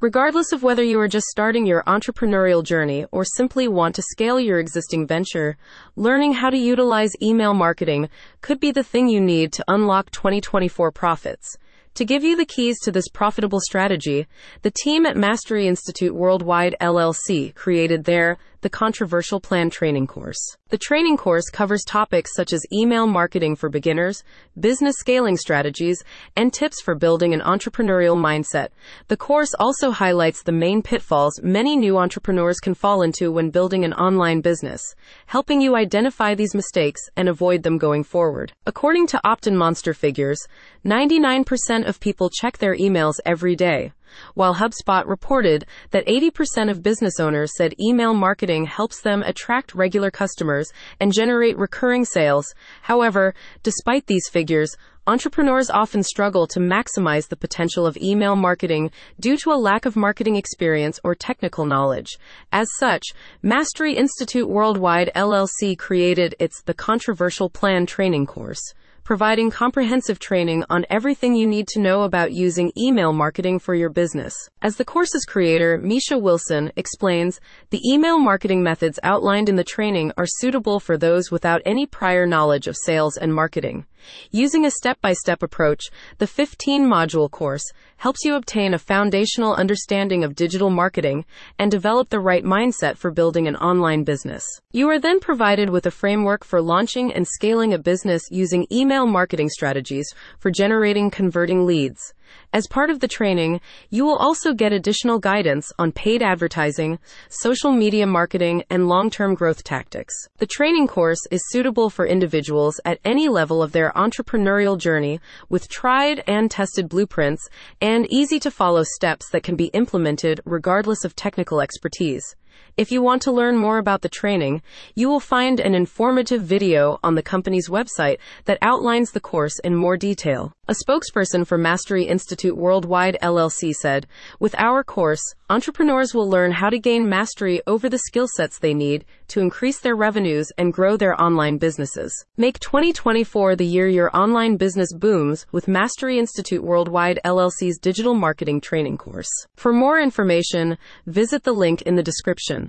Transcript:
Regardless of whether you are just starting your entrepreneurial journey or simply want to scale your existing venture, learning how to utilize email marketing could be the thing you need to unlock 2024 profits. To give you the keys to this profitable strategy, the team at Mastery Institute Worldwide LLC created their the Controversial Plan training course. The training course covers topics such as email marketing for beginners, business scaling strategies, and tips for building an entrepreneurial mindset. The course also highlights the main pitfalls many new entrepreneurs can fall into when building an online business, helping you identify these mistakes and avoid them going forward. According to OptinMonster figures, 99% of people check their emails every day while HubSpot reported that 80% of business owners said email marketing helps them attract regular customers and generate recurring sales. However, despite these figures, entrepreneurs often struggle to maximize the potential of email marketing due to a lack of marketing experience or technical knowledge. As such, Mastery Institute Worldwide LLC created its The Controversial Plan training course providing comprehensive training on everything you need to know about using email marketing for your business. As the course's creator, Misha Wilson, explains, the email marketing methods outlined in the training are suitable for those without any prior knowledge of sales and marketing. Using a step by step approach, the 15 module course helps you obtain a foundational understanding of digital marketing and develop the right mindset for building an online business. You are then provided with a framework for launching and scaling a business using email marketing strategies for generating converting leads. As part of the training, you will also get additional guidance on paid advertising, social media marketing, and long-term growth tactics. The training course is suitable for individuals at any level of their entrepreneurial journey with tried and tested blueprints and easy to follow steps that can be implemented regardless of technical expertise. If you want to learn more about the training, you will find an informative video on the company's website that outlines the course in more detail. A spokesperson for Mastery Institute Worldwide LLC said, With our course, entrepreneurs will learn how to gain mastery over the skill sets they need to increase their revenues and grow their online businesses. Make 2024 the year your online business booms with Mastery Institute Worldwide LLC's digital marketing training course. For more information, visit the link in the description.